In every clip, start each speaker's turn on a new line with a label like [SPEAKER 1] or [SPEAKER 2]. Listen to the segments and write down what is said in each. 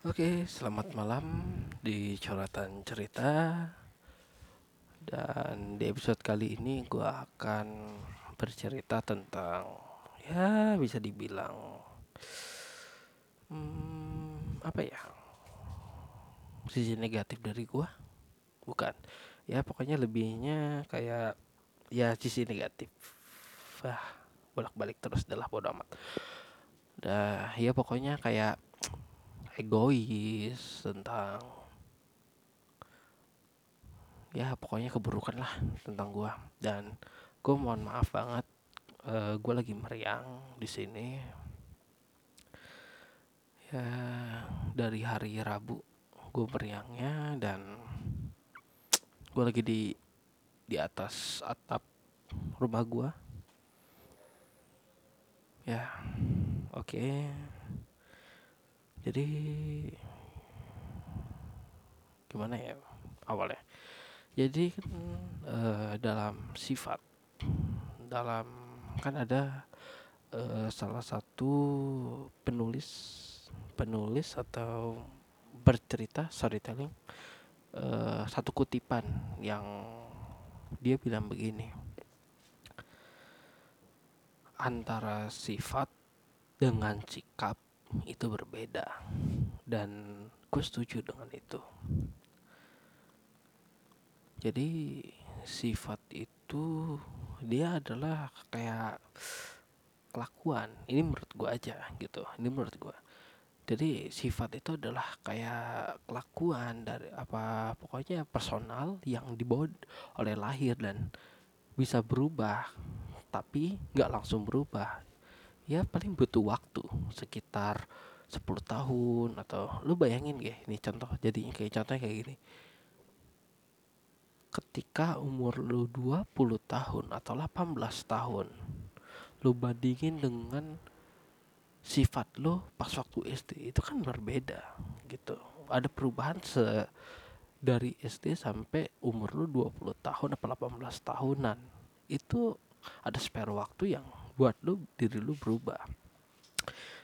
[SPEAKER 1] Oke, selamat malam di Coratan Cerita. Dan di episode kali ini gue akan bercerita tentang ya bisa dibilang hmm, apa ya sisi negatif dari gue bukan. Ya pokoknya lebihnya kayak ya sisi negatif. Ah bolak balik terus adalah bodo amat. Dah ya pokoknya kayak egois tentang ya pokoknya keburukan lah tentang gue dan gue mohon maaf banget uh, gue lagi meriang di sini. Ya dari hari Rabu gue meriangnya dan gue lagi di di atas atap rumah gue ya oke. okay. Jadi gimana ya awalnya? Jadi kan uh, dalam sifat dalam kan ada uh, salah satu penulis penulis atau bercerita storytelling uh, satu kutipan yang dia bilang begini. Antara sifat dengan sikap itu berbeda. Dan gue setuju dengan itu. Jadi sifat itu dia adalah kayak kelakuan. Ini menurut gue aja gitu. Ini menurut gue jadi sifat itu adalah kayak kelakuan dari apa pokoknya personal yang dibawa oleh lahir dan bisa berubah. Tapi nggak langsung berubah ya paling butuh waktu sekitar 10 tahun atau lu bayangin gak ini contoh jadinya kayak contohnya kayak gini. Ketika umur lu 20 tahun atau 18 tahun lu bandingin dengan sifat lu pas waktu SD itu kan berbeda gitu. Ada perubahan se dari SD sampai umur lu 20 tahun atau 18 tahunan. Itu ada spare waktu yang buat lu diri lu berubah.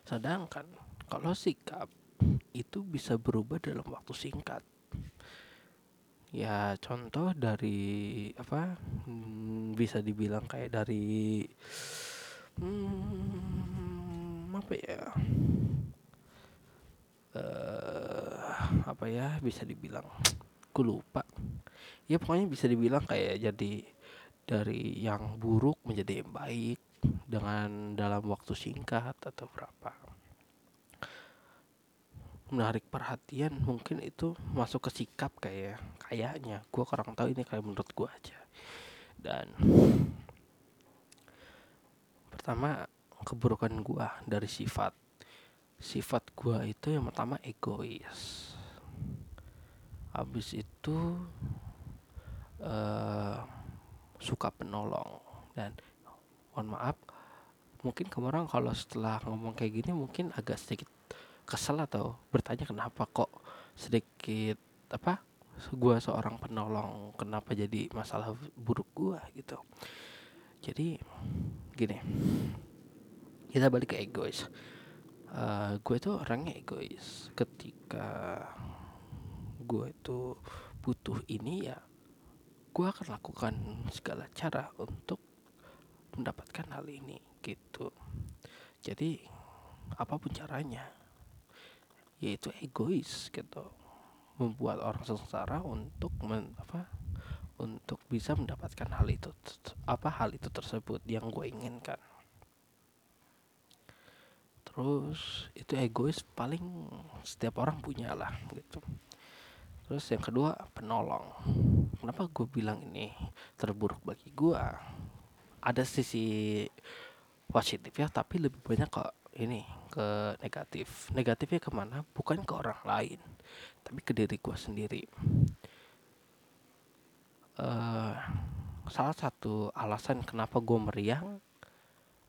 [SPEAKER 1] Sedangkan kalau sikap itu bisa berubah dalam waktu singkat. Ya contoh dari apa hmm, bisa dibilang kayak dari hmm, apa ya uh, apa ya bisa dibilang aku lupa. Ya pokoknya bisa dibilang kayak jadi dari yang buruk menjadi yang baik dengan dalam waktu singkat atau berapa. Menarik perhatian mungkin itu masuk ke sikap kayak kayaknya. Gue kurang tahu ini kayak menurut gue aja. Dan pertama keburukan gue dari sifat sifat gue itu yang pertama egois. Habis itu uh, suka penolong. Dan mohon maaf mungkin kemarin kalau setelah ngomong kayak gini mungkin agak sedikit kesel atau bertanya kenapa kok sedikit apa gue seorang penolong kenapa jadi masalah buruk gue gitu. Jadi gini kita balik ke egois. Uh, eh, gue tuh orangnya egois. Ketika gue itu butuh ini ya gue akan lakukan segala cara untuk mendapatkan hal ini gitu. Jadi apa pun caranya yaitu egois gitu. Membuat orang sengsara untuk men, apa untuk bisa mendapatkan hal itu apa hal itu tersebut yang gue inginkan. Terus itu egois paling setiap orang punya lah gitu. Terus yang kedua penolong. Kenapa gue bilang ini terburuk bagi gue? Ada sisi positif ya tapi lebih banyak kok ini ke negatif. Negatifnya ke mana? Bukan ke orang lain tapi ke diri gue sendiri. Uh, salah satu alasan kenapa gue meriang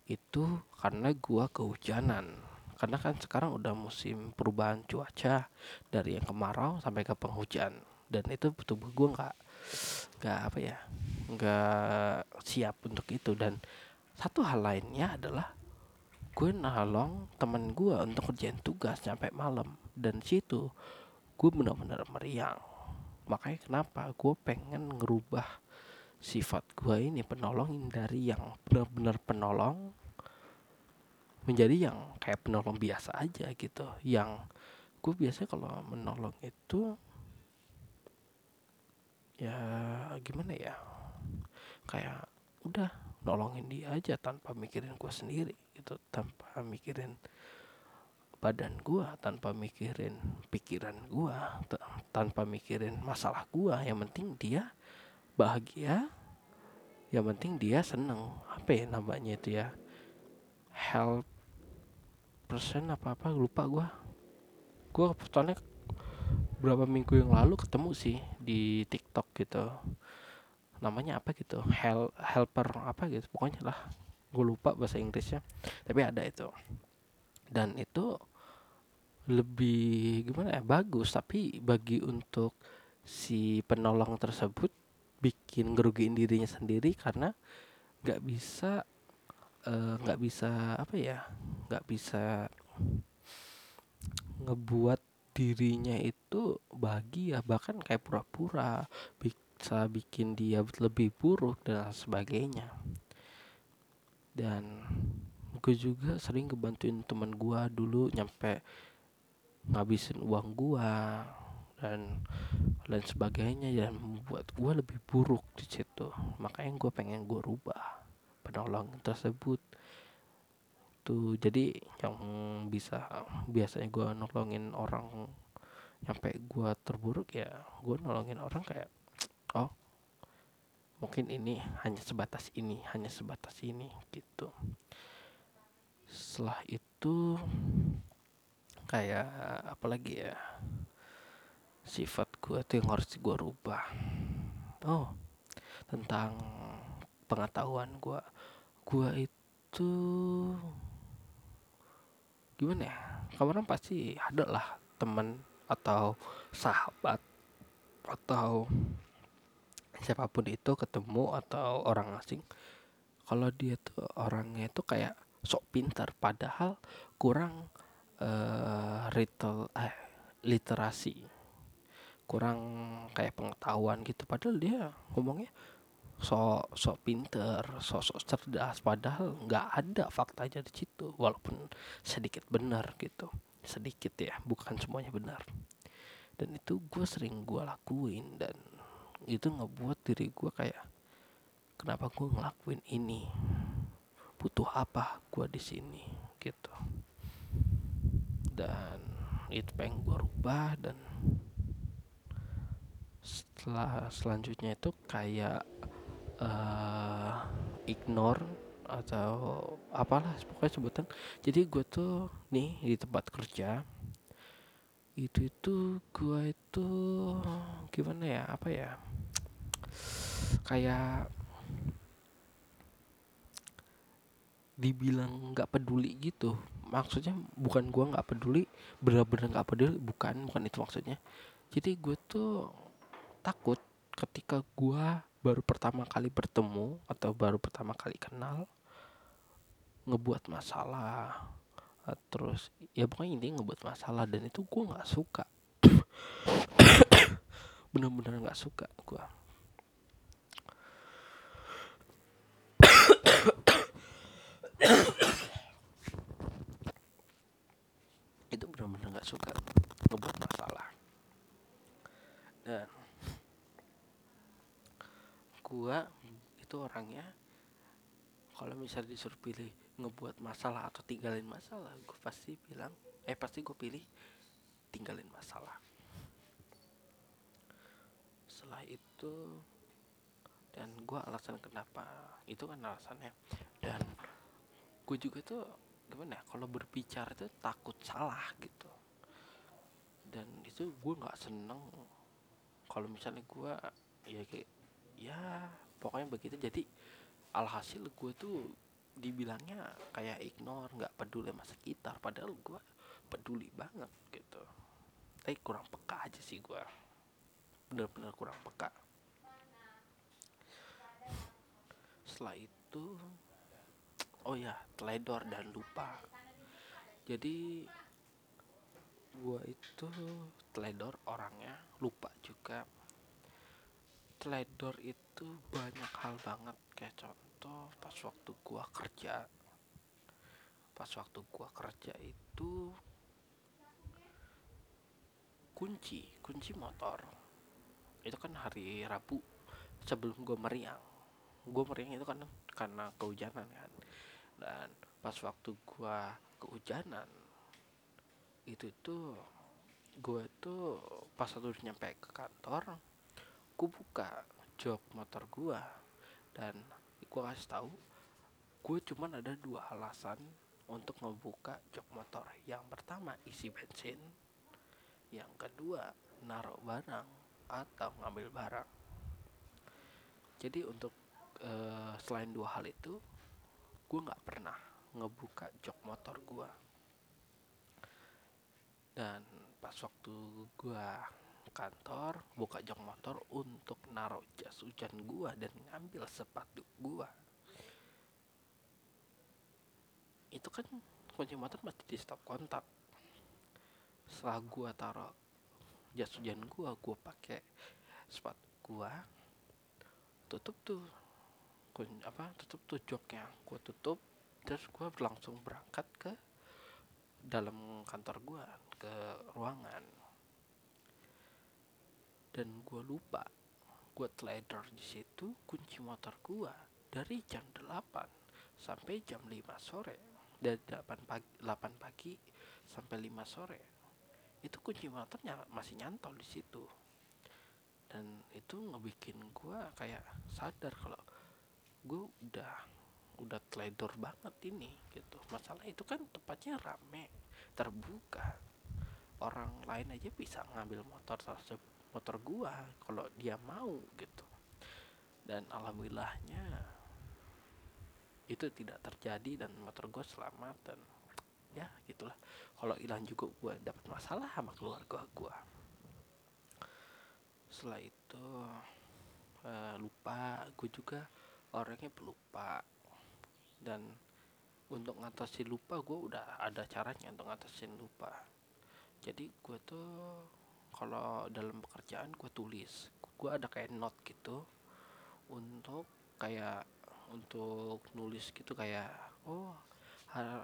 [SPEAKER 1] itu karena gue kehujanan. Karena kan sekarang udah musim perubahan cuaca dari yang kemarau sampai ke penghujan. Dan itu tubuh gue nggak nggak apa ya nggak siap untuk itu. Dan satu hal lainnya adalah gue nolong temen gue untuk kerjain tugas sampai malam. Dan situ gue benar-benar meriang. Makanya kenapa gue pengen ngerubah sifat gue ini penolongin dari yang benar-benar penolong menjadi yang kayak penolong biasa aja gitu. Yang gue biasanya kalau menolong itu ya gimana ya? Kayak udah nolongin dia aja tanpa mikirin gue sendiri gitu. Tanpa mikirin badan gue tanpa mikirin pikiran gue tanpa mikirin masalah gue yang penting dia bahagia yang penting dia seneng. Apa ya namanya itu ya? Help persen apa apa lupa gue gue soalnya berapa minggu yang lalu ketemu sih di TikTok gitu namanya apa gitu help helper apa gitu pokoknya lah. Gue lupa bahasa Inggrisnya tapi ada itu. Dan itu lebih gimana ya bagus. Tapi bagi untuk si penolong tersebut bikin ngerugiin dirinya sendiri karena nggak bisa Eh, nggak uh, bisa apa ya nggak bisa ngebuat dirinya itu bahagia. Bahkan kayak pura-pura bisa bikin dia lebih buruk dan sebagainya. Dan gue juga sering ngebantuin teman gue dulu nyampe ngabisin uang gue dan lain sebagainya dan membuat gue lebih buruk di situ. Makanya gue pengen gue rubah penolong tersebut. Tuh jadi yang bisa biasanya gue nolongin orang sampai gue terburuk ya gue nolongin orang kayak oh mungkin ini hanya sebatas ini hanya sebatas ini gitu. Setelah itu kayak apalagi ya sifat gue tuh yang harus gue rubah. Oh tentang pengetahuan gue gua itu gimana ya kamu pasti ada lah teman atau sahabat atau siapa pun itu ketemu atau orang asing kalau dia tuh orangnya itu kayak sok pintar padahal kurang uh, retail eh literasi kurang kayak pengetahuan gitu. Padahal dia ngomongnya sok sok pinter sok sok cerdas padahal nggak ada faktanya di situ walaupun sedikit benar gitu. Sedikit ya bukan semuanya benar. Dan itu gue sering gue lakuin dan itu ngebuat diri gue kayak kenapa gue ngelakuin ini? Butuh apa gue di sini? Gitu. Dan itu pengen gue rubah dan setelah selanjutnya itu kayak uh, ignore atau apalah pokoknya sebutan. Jadi gue tuh nih di tempat kerja itu itu gue itu gimana ya apa ya kayak dibilang nggak peduli gitu. Maksudnya bukan gue nggak peduli bener-bener nggak peduli bukan bukan itu maksudnya. Jadi gue tuh takut ketika gue baru pertama kali bertemu atau baru pertama kali kenal ngebuat masalah terus ya pokoknya ini ngebuat masalah dan itu gue nggak suka. Bener-bener nggak suka gue itu bener-bener nggak suka ngebuat masalah. Dan gua itu orangnya kalau misalnya disuruh pilih ngebuat masalah atau tinggalin masalah gue pasti bilang eh pasti gue pilih tinggalin masalah. Setelah itu dan gue alasan kenapa itu kan alasannya gue juga tuh gimana ya kalau berbicara tuh takut salah gitu. Dan itu gue nggak seneng. Kalau misalnya gue ya kayak ya pokoknya begitu. Jadi alhasil gue tuh dibilangnya kayak ignore nggak peduli sama sekitar. Padahal gue peduli banget gitu. Tapi kurang peka aja sih gue bener-bener kurang peka. Setelah itu oh ya teledor dan lupa. Jadi gua itu teledor orangnya lupa juga. Teledor itu banyak hal banget. Kayak contoh pas waktu gua kerja pas waktu gua kerja itu kunci kunci motor. Itu kan hari Rabu sebelum gua meriang. Gua meriang itu kan karena kehujanan kan dan pas waktu gua kehujanan itu tuh gue tuh pas udah nyampe ke kantor gue buka jok motor gue dan gue kasih tahu gue cuman ada dua alasan untuk ngebuka jok motor. Yang pertama isi bensin. Yang kedua naruh barang atau ngambil barang. Jadi untuk uh, selain dua hal itu gue nggak pernah ngebuka jok motor gue dan pas waktu gua kantor buka jok motor untuk naruh jas hujan gua dan ngambil sepatu gua. Itu kan kunci motor masih di stop kontak. Setelah gua taruh jas hujan gua gua pakai sepatu gua tutup tuh kun apa tutup tuh joknya gua tutup terus gua langsung berangkat ke dalam kantor gua ke ruangan. Dan gue lupa gue teledor di situ kunci motor gue dari jam 8 sampai jam 5 sore. Dari 8 pagi, 8 pagi sampai 5 sore. Itu kunci motornya masih nyantol di situ. Dan itu ngebikin gue kayak sadar kalau gue udah udah teledor banget ini gitu. Masalah itu kan tempatnya rame terbuka. Orang lain aja bisa ngambil motor motor gua kalau dia mau gitu. Dan alhamdulillahnya itu tidak terjadi dan motor gua selamat dan ya gitulah. Kalau hilang juga gua dapat masalah sama keluarga gua. Setelah itu uh, lupa. Gue juga orangnya pelupa. Dan untuk ngatasin lupa gue udah ada caranya untuk ngatasin lupa. Jadi gue tuh kalau dalam pekerjaan gue tulis. Gue ada kayak note gitu untuk kayak untuk nulis gitu kayak oh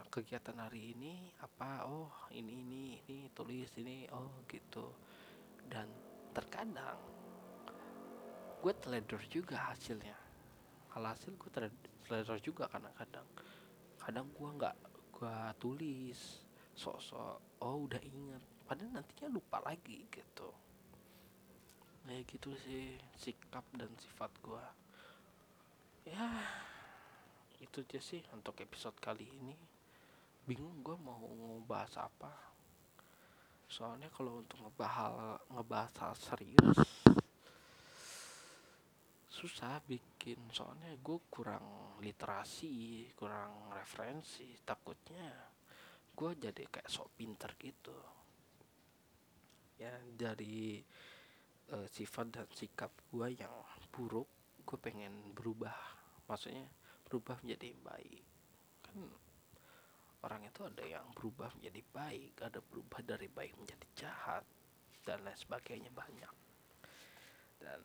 [SPEAKER 1] kegiatan hari ini apa? Oh ini ini ini tulis ini. Oh gitu. Dan terkadang gue teledor juga hasilnya kalau hasil gue teledor juga kadang-kadang kadang gue nggak gue tulis sok-sok oh udah inget. Padahal nantinya lupa lagi gitu. Kayak gitu sih sikap dan sifat gue ya itu aja sih untuk episode kali ini. Bingung gue mau ngebahas apa. Soalnya kalau untuk ngebahas ngebahas hal serius susah bikin soalnya gue kurang literasi kurang referensi takutnya gue jadi kayak sok pinter gitu. Ya dari uh, sifat dan sikap gue yang buruk gue pengen berubah. Maksudnya berubah menjadi baik. Kan orang itu ada yang berubah menjadi baik ada berubah dari baik menjadi jahat dan lain sebagainya banyak. Dan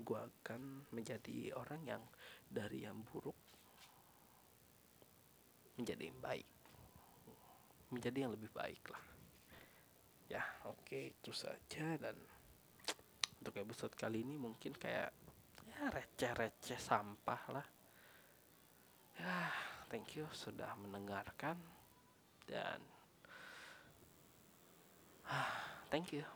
[SPEAKER 1] gue akan menjadi orang yang dari yang buruk menjadi yang baik. Menjadi yang lebih baik lah. Ya oke okay, itu saja dan untuk episode kali ini mungkin kayak ya receh-receh sampah lah. Ya thank you sudah mendengarkan dan thank you